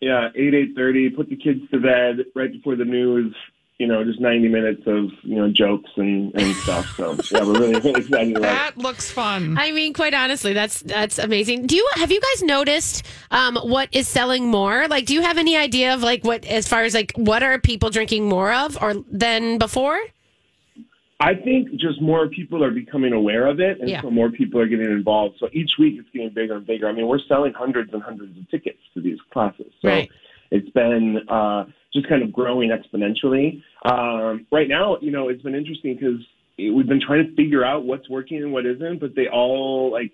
Speaker 4: Yeah, eight eight thirty. Put the kids to bed right before the news. You know, just 90 minutes of you know jokes and, and stuff. So yeah, we're really, really excited about it.
Speaker 1: That looks fun.
Speaker 2: I mean, quite honestly, that's that's amazing. Do you have you guys noticed um, what is selling more? Like, do you have any idea of like what as far as like what are people drinking more of or than before?
Speaker 4: I think just more people are becoming aware of it, and
Speaker 2: Yeah.
Speaker 4: so more people are getting involved. So each week it's getting bigger and bigger. I mean, we're selling hundreds and hundreds of tickets to these classes. So
Speaker 2: Right.
Speaker 4: it's been uh, just kind of growing exponentially. Um, right now, you know, it's been interesting because we've been trying to figure out what's working and what isn't, but they all like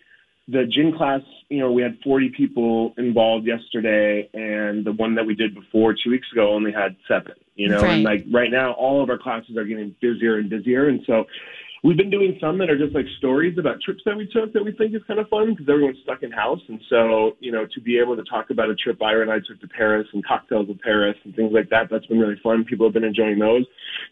Speaker 4: the gin class, you know, we had 40 people involved yesterday, and the one that we did before two weeks ago only had seven, you know, and like right now, all of our classes are getting busier and busier. And so we've been doing some that are just like stories about trips that we took that we think is kind of fun because everyone's stuck in house. And so, you know, to be able to talk about a trip Ira and I took to Paris and cocktails of Paris and things like that, that's been really fun. People have been enjoying those.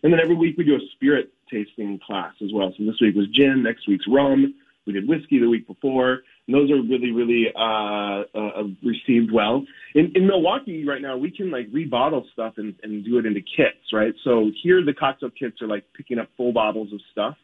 Speaker 4: And then every week we do a spirit tasting class as well. So this week was gin, next week's rum. We did whiskey the week before. And those are really, really uh, uh, received well. In, in Milwaukee right now, we can like rebottle stuff and, and do it into kits, right? So here the cocktail kits are like picking up full bottles of stuff.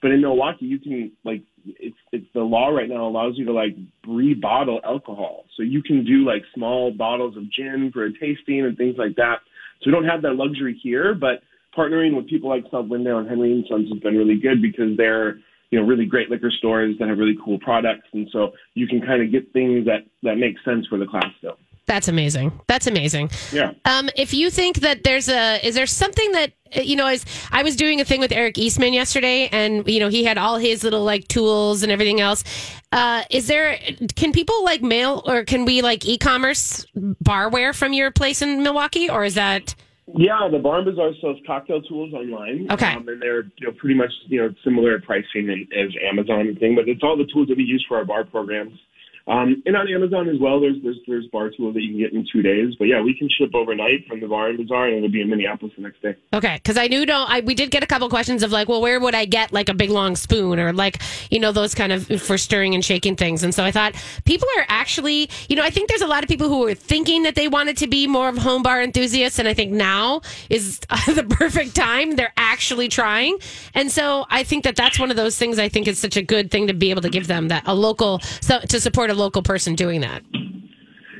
Speaker 4: But in Milwaukee, you can like it's it's the law right now allows you to like rebottle alcohol, so you can do like small bottles of gin for a tasting and things like that. So we don't have that luxury here, but partnering with people like South Lyndale and Henry and Sons has been really good because they're you know really great liquor stores that have really cool products, and so you can kind of get things that that make sense for the class still.
Speaker 2: That's amazing. That's amazing.
Speaker 4: Yeah.
Speaker 2: Um, if you think that there's a, is there something that you know? As I was doing a thing with Eric Eastman yesterday, and you know he had all his little like tools and everything else. Uh, is there? Can people like mail or can we like e-commerce barware from your place in Milwaukee, or is that
Speaker 4: Yeah, the Barn Bazaar sells cocktail tools online.
Speaker 2: Okay.
Speaker 4: Um, and they're you know pretty much you know similar pricing as Amazon and thing, but it's all the tools that we use for our bar programs. Um, and on Amazon as well, there's there's there's bar tools that you can get in two days. But yeah, we can ship overnight from the Barn Bazaar, and it'll be in Minneapolis the next day.
Speaker 2: Okay, because I knew no, I we did get a couple questions of like, well, where would I get like a big long spoon or like you know those kind of for stirring and shaking things, and so I thought people are actually, you know, I think there's a lot of people who are thinking that they wanted to be more of home bar enthusiasts, and I think now is the perfect time. They're actually trying, and so I think that that's one of those things. I think is such a good thing to be able to give them that a local so, to support a local person doing that.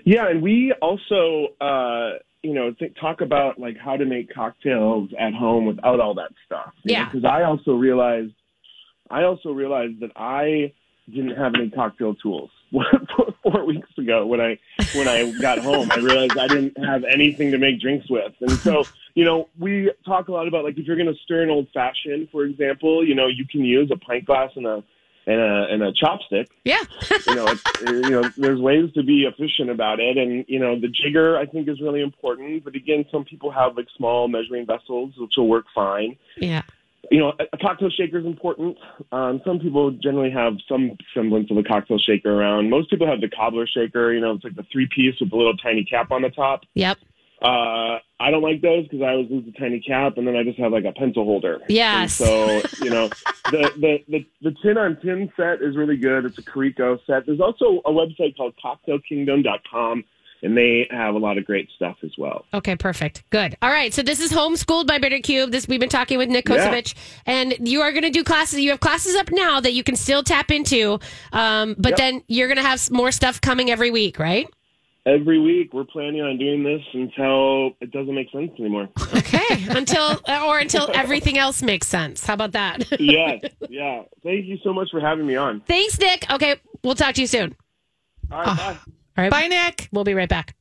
Speaker 4: Yeah, and we also, uh, you know, th- talk about like how to make cocktails at home without all that stuff.
Speaker 2: Yeah.
Speaker 4: Because I also realized, I also realized that I didn't have any cocktail tools four weeks ago when I when I got home. I realized I didn't have anything to make drinks with, and so you know we talk a lot about like if you're going to stir an old fashioned, for example, you know you can use a pint glass and a and a and a chopstick
Speaker 2: Yeah,
Speaker 4: you know, it's, you know, there's ways to be efficient about it, and you know, the jigger I think is really important. But again, some people have like small measuring vessels, which will work fine.
Speaker 2: yeah,
Speaker 4: You know, a, a cocktail shaker is important. Um, some people generally have some semblance of a cocktail shaker around. Most people have the cobbler shaker. You know, it's like the three piece with the little tiny cap on the top.
Speaker 2: yep.
Speaker 4: Uh, I don't like those because I always lose the tiny cap, and then I just have like a pencil holder.
Speaker 2: Yes.
Speaker 4: And so you know, the, the the the tin on tin set is really good. It's a Koriko set. There's also a website called CocktailKingdom.com, and they have a lot of great stuff as well.
Speaker 2: Okay, perfect. Good. All right. So this is homeschooled by Bittercube. This we've been talking with Nick
Speaker 4: Yeah.
Speaker 2: And you are going to do classes. You have classes up now that you can still tap into, um, but
Speaker 4: Yep.
Speaker 2: then you're going to have more stuff coming every week, right?
Speaker 4: Every week, we're planning on doing this until it doesn't make sense anymore.
Speaker 2: Okay. until or until everything else makes sense. How about that?
Speaker 4: yes, yeah. Thank you so much for having me on.
Speaker 2: Thanks, Nick. Okay, we'll talk to you soon.
Speaker 4: All right, bye.
Speaker 2: All right.
Speaker 1: Bye, Nick.
Speaker 2: We'll be right back.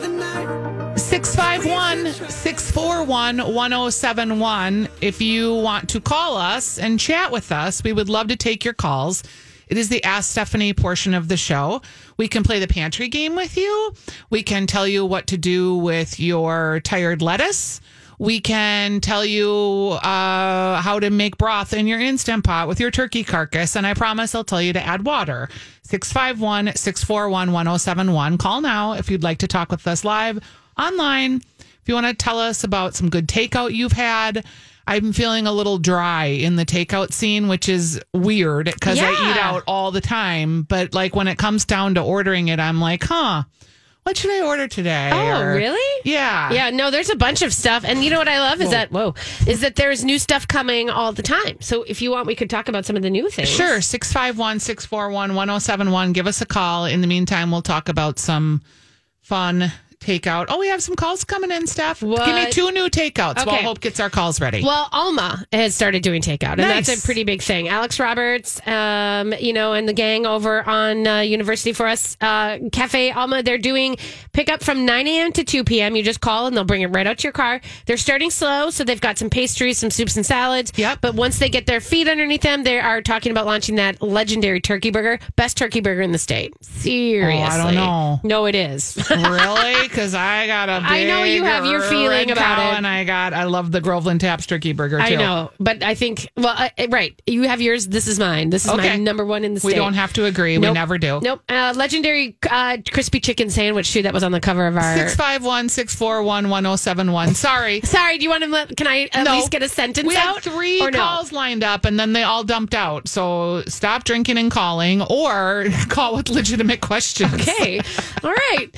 Speaker 1: 651 641 1071. If you want to call us and chat with us, we would love to take your calls. It is the Ask Stephanie portion of the show. We can play the pantry game with you. We can tell you what to do with your tired lettuce. We can tell you uh, how to make broth in your instant pot with your turkey carcass. And I promise I'll tell you to add water. 651 641 1071. Call now if you'd like to talk with us live online. If you want to tell us about some good takeout you've had, I'm feeling a little dry in the takeout scene, which is weird because I eat out all the time. But like when it comes down to ordering it, I'm like, huh, what should I order today?
Speaker 2: Oh,
Speaker 1: Or-
Speaker 2: really?
Speaker 1: Yeah.
Speaker 2: Yeah, no, there's a bunch of stuff. And you know what I love is that, whoa, is that there's new stuff coming all the time. So if you want, we could talk about some of the new things.
Speaker 1: Sure. 651 641 1071. Give us a call. In the meantime, we'll talk about some fun takeout. Oh, we have some calls coming in, Steph. Give me two new takeouts while
Speaker 2: Okay.
Speaker 1: Hope gets our calls ready.
Speaker 2: Well, Alma has started doing takeout, and
Speaker 1: Nice.
Speaker 2: that's a pretty big thing. Alex Roberts, um, you know, and the gang over on uh, University for Us uh, Cafe Alma, they're doing pickup from 9 a.m. to 2 p.m. You just call and they'll bring it right out to your car. They're starting slow, so they've got some pastries, some soups and salads.
Speaker 1: Yep.
Speaker 2: But once they get their feet underneath them, they are talking about launching that legendary turkey burger, best turkey burger in the state. Seriously,
Speaker 1: Oh, don't know.
Speaker 2: No, it is.
Speaker 1: really? Because I got a big
Speaker 2: I know you have your feeling about it.
Speaker 1: and I got I love the Groveland Taps turkey burger too.
Speaker 2: I know, but I think well, uh, right. You have yours. This is mine. This is my number one in the state.
Speaker 1: We don't have to agree. We never do.
Speaker 2: Nope. Uh, legendary uh, crispy chicken sandwich too. That was on the cover of our.
Speaker 1: 651 641 1071. Sorry.
Speaker 2: Sorry. Do you want to? Let, can I at
Speaker 1: No.
Speaker 2: least get a sentence
Speaker 1: We
Speaker 2: out?
Speaker 1: had three
Speaker 2: no?
Speaker 1: calls lined up and then they all dumped out. So stop drinking and calling or call with legitimate questions.
Speaker 2: Okay. All right.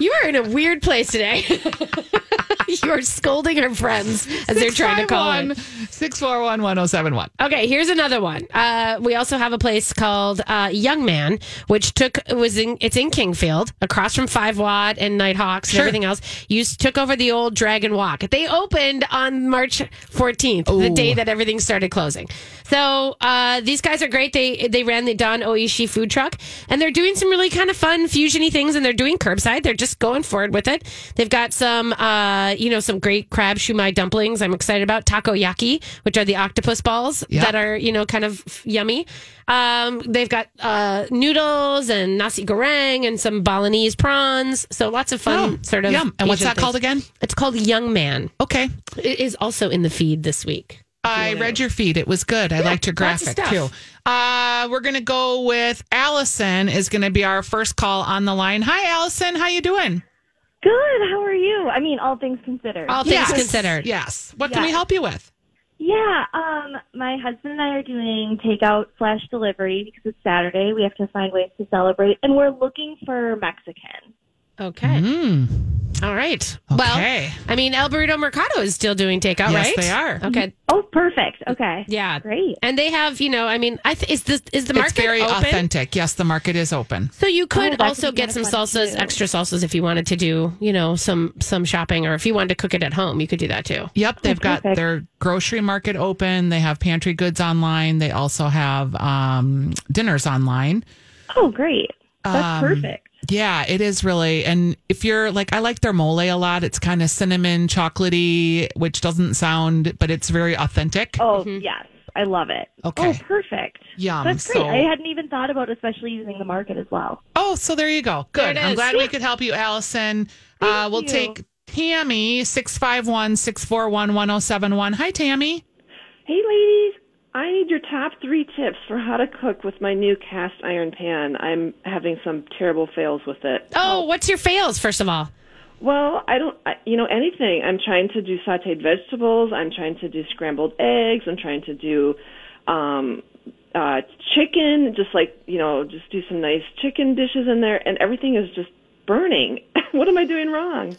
Speaker 2: You are in a weird place today. you are scolding our friends as they're trying to call in.
Speaker 1: 641 1071.
Speaker 2: Okay, here's another one. Uh, we also have a place called uh, Young Man, which took was in it's in Kingfield, across from Five Watt and Nighthawks and
Speaker 1: Sure.
Speaker 2: everything else. You took over the old Dragon Wok. They opened on March 14th, the day that everything started closing. So uh, these guys are great. They they ran the Don Oishi food truck, and they're doing some really kind of fun fusiony things, and they're doing curbside. They're just going forward with it. They've got some uh, you know, some great crab shumai dumplings. I'm excited about takoyaki, which are the octopus balls
Speaker 1: Yeah.
Speaker 2: that are you know kind of yummy. Um, they've got uh, noodles and nasi goreng and some Balinese prawns. So lots of fun
Speaker 1: Oh,
Speaker 2: sort of.
Speaker 1: yum. And what's
Speaker 2: Asian
Speaker 1: that called again?
Speaker 2: It's called Young Man.
Speaker 1: Okay.
Speaker 2: It is also in the feed this week.
Speaker 1: I read your feed. It was good. I liked your graphic too.
Speaker 2: Stuff.
Speaker 1: Uh, we're gonna go with Allison. Is gonna be our first call on the line. Hi, Allison. How you doing?
Speaker 5: Good. How are you? I mean, all things considered.
Speaker 2: All things
Speaker 1: Yes.
Speaker 2: considered.
Speaker 1: Yes. What can we help you with?
Speaker 5: yeah. Um, my husband and I are doing takeout slash delivery because it's Saturday. We have to find ways to celebrate, and we're looking for Mexican.
Speaker 2: Okay.
Speaker 1: Mm,
Speaker 2: All right.
Speaker 1: okay.
Speaker 2: Well, I mean, El Burrito Mercado is still doing takeout, right?
Speaker 1: Yes,
Speaker 2: right?
Speaker 1: they are.
Speaker 2: Okay.
Speaker 5: Oh, perfect. Okay.
Speaker 2: Yeah.
Speaker 5: Great.
Speaker 2: And they have, you know, I mean, I th- is this is the market
Speaker 1: it's very
Speaker 2: open?
Speaker 1: authentic. Yes, the market is open.
Speaker 2: So you could
Speaker 5: Oh,
Speaker 2: also get some salsas,
Speaker 5: too.
Speaker 2: extra salsas, if you wanted to do, you know, some some shopping, or if you wanted to cook it at home, you could do that too.
Speaker 1: Yep, they've got
Speaker 5: perfect.
Speaker 1: their grocery market open. They have pantry goods online. They also have um, dinners online.
Speaker 5: Oh, great. That's
Speaker 1: Um,
Speaker 5: perfect.
Speaker 1: Yeah, it is really. And if you're like, I like their mole a lot. It's kind of cinnamon, chocolatey, which doesn't sound, but it's very authentic.
Speaker 5: Oh, yes. I love it.
Speaker 1: Okay.
Speaker 5: Oh, perfect.
Speaker 1: Yum.
Speaker 5: That's great.
Speaker 1: So-
Speaker 5: I hadn't even thought about especially using the market as well.
Speaker 1: Oh, so there you go. Good. I'm
Speaker 2: is.
Speaker 1: glad we could help you, Allison. Uh, we'll
Speaker 5: you.
Speaker 1: take Tammy, 651 641 1071. Hi, Tammy.
Speaker 6: Hey, ladies. I need your top three tips for how to cook with my new cast iron pan. I'm having some terrible fails with it.
Speaker 2: Oh, what's your fails, first of all?
Speaker 6: Well, I don't, I, you know, anything. I'm trying to do sauteed vegetables. I'm trying to do scrambled eggs. I'm trying to do um, uh, chicken, just like, you know, just do some nice chicken dishes in there, and everything is just burning. what am I doing wrong?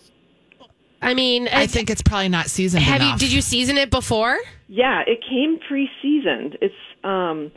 Speaker 2: I mean,
Speaker 1: I
Speaker 2: it's-
Speaker 1: think it's probably not seasoned
Speaker 2: have you
Speaker 1: enough.
Speaker 2: did you season it before?
Speaker 6: Yeah, it came pre-seasoned. It's um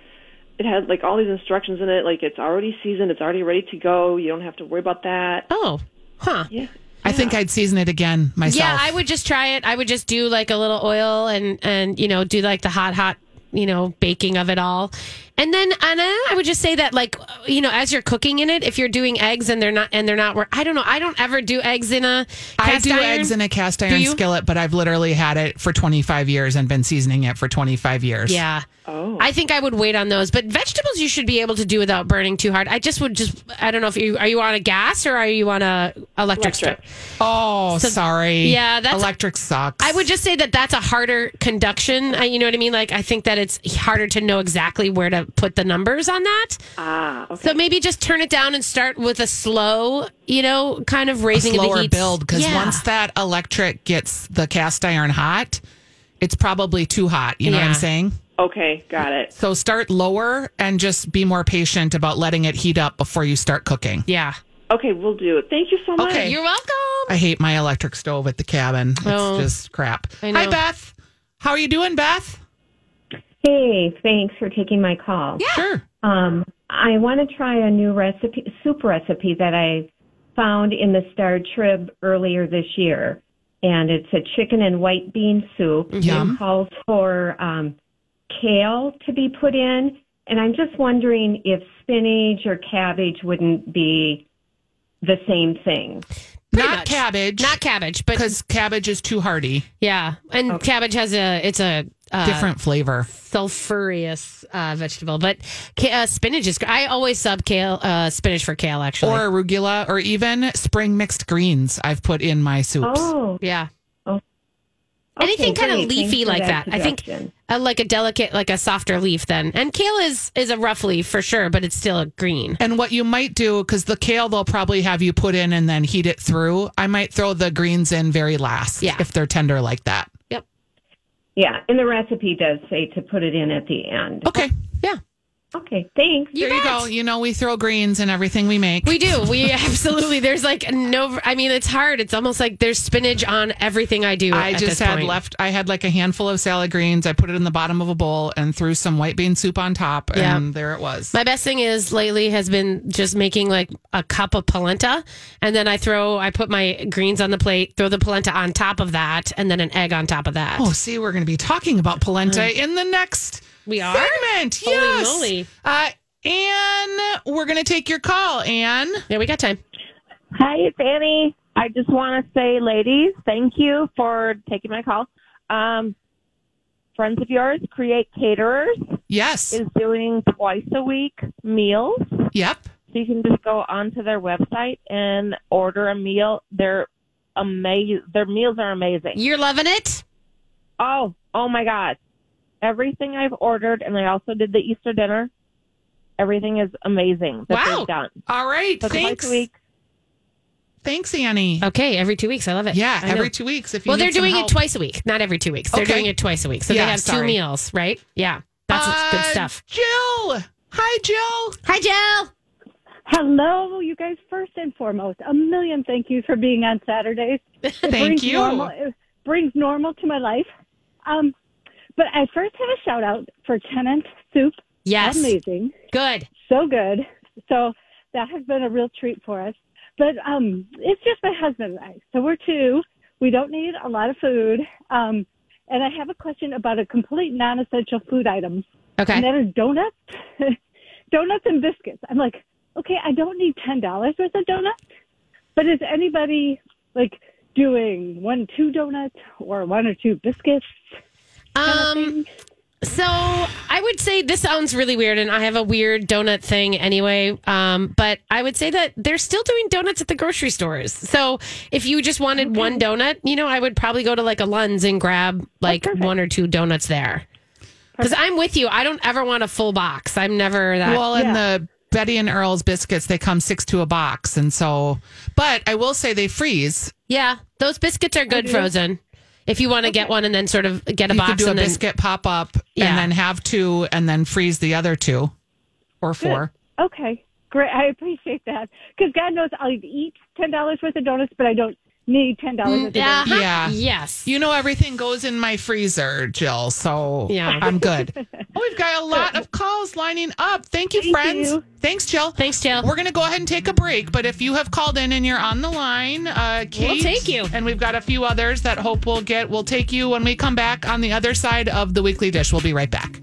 Speaker 6: it had like all these instructions in it like it's already seasoned, it's already ready to go. You don't have to worry about that.
Speaker 2: Oh, huh.
Speaker 6: Yeah.
Speaker 1: I think I'd season it again myself.
Speaker 2: Yeah, I would just try it. I would just do like a little oil and and you know do like the hot hot you know baking of it all, and then Anna, I would just say that like you know as you're cooking in it, if you're doing eggs and they're not and they're not, I don't know. I don't ever do eggs in a
Speaker 1: I
Speaker 2: cast
Speaker 1: do
Speaker 2: iron.
Speaker 1: eggs in a cast iron skillet, but I've literally had it for 25 years and been seasoning it for 25 years.
Speaker 2: Yeah.
Speaker 6: Oh.
Speaker 2: I think I would wait on those, but vegetables you should be able to do without burning too hard. I just would just I don't know if you are you on a gas or are you on a electric,
Speaker 6: Electric.
Speaker 2: stove?
Speaker 1: Oh, sorry.
Speaker 2: yeah, that's-
Speaker 1: electric sucks.
Speaker 2: I would just say that that's a harder conduction. uh, You know what I mean? Like I think that it's harder to know exactly where to put the numbers on that.
Speaker 6: Ah, okay.
Speaker 2: So maybe just turn it down and start with a slow, you know, kind of
Speaker 1: a
Speaker 2: raising of the heat.
Speaker 1: build because
Speaker 2: Yeah.
Speaker 1: once that electric gets the cast iron hot, it's probably too hot. You know what I'm saying?
Speaker 6: Okay, got it.
Speaker 1: So start lower and just be more patient about letting it heat up before you start cooking.
Speaker 2: yeah.
Speaker 6: Okay, we'll do it. Thank you so much.
Speaker 1: Okay.
Speaker 2: You're welcome.
Speaker 1: I hate my electric stove at the cabin. It's
Speaker 2: Oh.
Speaker 1: just crap.
Speaker 2: I
Speaker 1: Hi. Beth. How are you doing, Beth?
Speaker 7: Hey, thanks for taking my call. Yeah.
Speaker 1: Sure.
Speaker 7: Um, I want to try a new recipe, soup recipe that I found in the Star Trib earlier this year, and it's a chicken and white bean soup.
Speaker 1: Yum.
Speaker 7: It calls for um, kale to be put in, and I'm just wondering if spinach or cabbage wouldn't be the same thing.
Speaker 2: Pretty
Speaker 1: Not
Speaker 2: much.
Speaker 1: cabbage.
Speaker 2: Not cabbage, but
Speaker 1: because cabbage is too hardy.
Speaker 2: yeah, and cabbage has a it's a uh,
Speaker 1: Different flavor.
Speaker 2: sulfurous uh, vegetable, but uh, spinach is. I always sub kale, uh, spinach for kale. Actually,
Speaker 1: Or arugula, or even spring mixed greens. I've put in my soups.
Speaker 7: Oh,
Speaker 2: yeah,
Speaker 7: okay,
Speaker 2: anything kind of leafy like that. I think
Speaker 7: suggestion.
Speaker 2: like a delicate, like a softer leaf. Then, and kale is is a rough leaf for sure, but it's still a green.
Speaker 1: And what you might do, because the kale they'll probably have you put in and then heat it through. I might throw the greens in very last
Speaker 2: Yeah.
Speaker 1: if they're tender like that.
Speaker 7: Yeah, and the recipe does say to put it in at the end.
Speaker 1: Okay.
Speaker 2: Yeah.
Speaker 7: Okay, thanks.
Speaker 1: there you go. You know, we throw greens in everything we make.
Speaker 2: We do. We absolutely. There's like no. I mean, it's hard. It's almost like there's spinach on everything I do.
Speaker 1: I
Speaker 2: at
Speaker 1: just
Speaker 2: this
Speaker 1: had
Speaker 2: point.
Speaker 1: left. I had like a handful of salad greens. I put it in the bottom of a bowl and threw some white bean soup on top,
Speaker 2: Yeah.
Speaker 1: and there it was.
Speaker 2: My best thing is lately has been just making like a cup of polenta, and then I throw. I put my greens on the plate, throw the polenta on top of that, and then an egg on top of that.
Speaker 1: Oh, see, we're going to be talking about polenta mm. in the next
Speaker 2: we are.
Speaker 1: segment.
Speaker 2: Holy
Speaker 1: yes.
Speaker 2: moly.
Speaker 1: Uh, Anne, we're going to take your call, Anne.
Speaker 2: Yeah, we got time.
Speaker 5: Hi, it's Annie.
Speaker 8: I just want to say, ladies, thank you for taking my call. Um, friends of yours, Create Caterers,
Speaker 1: Yes.
Speaker 8: is doing twice a week meals.
Speaker 1: Yep.
Speaker 8: So you can just go onto their website and order a meal. They're amazing. Their meals are amazing.
Speaker 2: You're loving it?
Speaker 8: Oh, oh my God. Everything I've ordered, and I also did the Easter dinner. Everything is amazing that
Speaker 2: Wow.
Speaker 8: they've done.
Speaker 1: All right.
Speaker 8: So
Speaker 1: Thanks.
Speaker 8: twice a week.
Speaker 1: Thanks, Annie.
Speaker 2: Okay, every two weeks. I love it.
Speaker 1: Yeah,
Speaker 2: I know.
Speaker 1: every two weeks. If you
Speaker 2: Well, they're doing
Speaker 1: help.
Speaker 2: it twice a week, not every two weeks. They're
Speaker 1: Okay.
Speaker 2: doing it twice a week. So
Speaker 1: Yeah,
Speaker 2: they have two meals, right? Yeah. That's good
Speaker 1: Uh,
Speaker 2: stuff.
Speaker 1: Jill. Hi, Jill.
Speaker 2: Hi, Jill.
Speaker 9: Hello, you guys. First and foremost, a million thank yous for being on Saturdays.
Speaker 1: Thank
Speaker 9: brings
Speaker 1: you.
Speaker 9: Normal, it brings normal to my life. Um, but I first have a shout out for Tenant Soup.
Speaker 2: Yes.
Speaker 9: Amazing.
Speaker 2: Good.
Speaker 9: So good. So that has been a real treat for us. But um, it's just my husband and I. So we're two. We don't need a lot of food. Um, and I have a question about a complete non-essential food item.
Speaker 2: Okay.
Speaker 9: And that is donuts. donuts and biscuits. I'm like, okay, I don't need ten dollars worth of donuts. But is anybody like doing one, two donuts or one or two biscuits?
Speaker 2: Um, so I would say this sounds really weird, and I have a weird donut thing anyway. Um, but I would say that they're still doing donuts at the grocery stores. So if you just wanted one donut, you know, I would probably go to like a Lunds and grab like one or two donuts there. Because I'm with you. I don't ever want a full box. I'm never that.
Speaker 1: Well, and the Betty and Earl's biscuits, they come six to a box. And so, but I will say they freeze.
Speaker 2: yeah, those biscuits are good frozen. If you want to get one and then sort of get a
Speaker 1: you
Speaker 2: box
Speaker 1: could do a
Speaker 2: and then
Speaker 1: biscuit pop up
Speaker 2: Yeah.
Speaker 1: and then have two and then freeze the other two or four.
Speaker 9: Okay, great. I appreciate that because God knows I'll eat ten dollars worth of donuts, but I don't need ten dollars worth of donuts.
Speaker 2: Uh-huh.
Speaker 1: Yeah.
Speaker 2: Yes.
Speaker 1: You know, everything goes in my freezer, Jill. So
Speaker 2: Yeah.
Speaker 1: I'm good. Oh, we've got a lot of calls lining up. Thank you,
Speaker 9: Thank
Speaker 1: friends.
Speaker 9: you.
Speaker 1: Thanks, Jill.
Speaker 2: Thanks, Jill.
Speaker 1: We're going to go ahead and take a break. But if you have called in and you're on the line, uh, Kate,
Speaker 2: take you.
Speaker 1: And we've got a few others that hope we'll get. We'll take you when we come back on the other side of the weekly dish. We'll be right back.